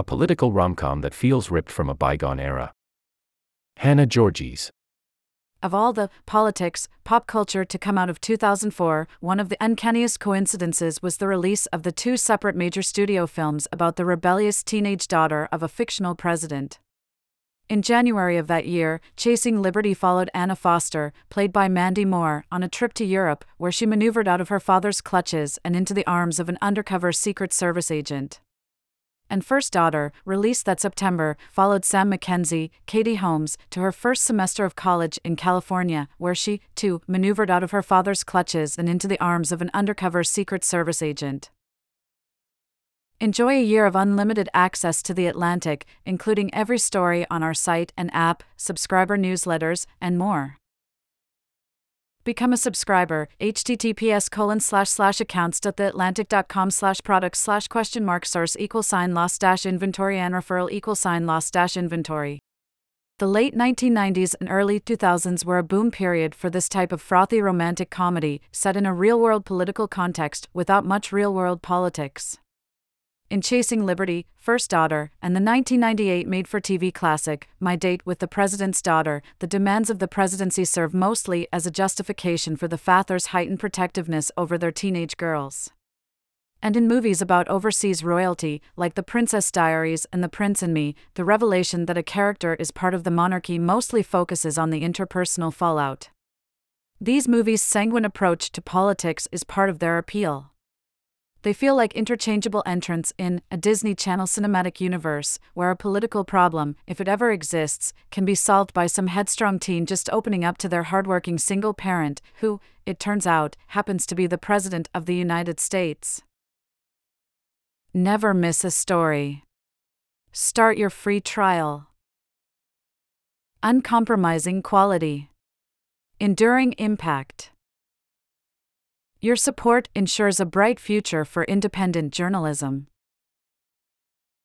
a political rom-com that feels ripped from a bygone era. Hannah Giorgis. Of all the politics, pop culture to come out of 2004, one of the uncanniest coincidences was the release of the two separate major studio films about the rebellious teenage daughter of a fictional president. In January of that year, Chasing Liberty followed Anna Foster, played by Mandy Moore, on a trip to Europe, where she maneuvered out of her father's clutches and into the arms of an undercover Secret Service agent and First Daughter, released that September, followed Sam McKenzie, Katie Holmes, to her first semester of college in California, where she, too, maneuvered out of her father's clutches and into the arms of an undercover Secret Service agent. Enjoy a year of unlimited access to The Atlantic, including every story on our site and app, subscriber newsletters, and more. Become a subscriber, https colon slash slash accounts.theatlantic.com slash products slash question mark source equal sign loss dash inventory and referral equal sign loss dash inventory. The late 1990s and early 2000s were a boom period for this type of frothy romantic comedy, set in a real world political context without much real world politics in Chasing Liberty, First Daughter, and the 1998 made for TV classic, My Date with the President's Daughter, the demands of the presidency serve mostly as a justification for the fathers' heightened protectiveness over their teenage girls. And in movies about overseas royalty, like The Princess Diaries and The Prince and Me, the revelation that a character is part of the monarchy mostly focuses on the interpersonal fallout. These movies' sanguine approach to politics is part of their appeal. They feel like interchangeable entrants in a Disney Channel cinematic universe, where a political problem, if it ever exists, can be solved by some headstrong teen just opening up to their hardworking single parent, who, it turns out, happens to be the President of the United States. Never miss a story. Start your free trial. Uncompromising quality. Enduring impact. Your support ensures a bright future for independent journalism.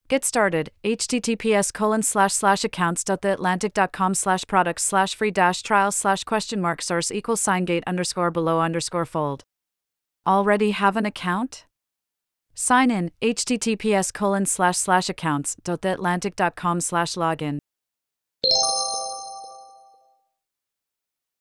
Get started, https colon slash slash accounts.theatlantic.com slash products slash free dash trial slash question mark source equals sign gate underscore below underscore fold. Already have an account? Sign in, https colon slash slash accounts.theatlantic.com slash login.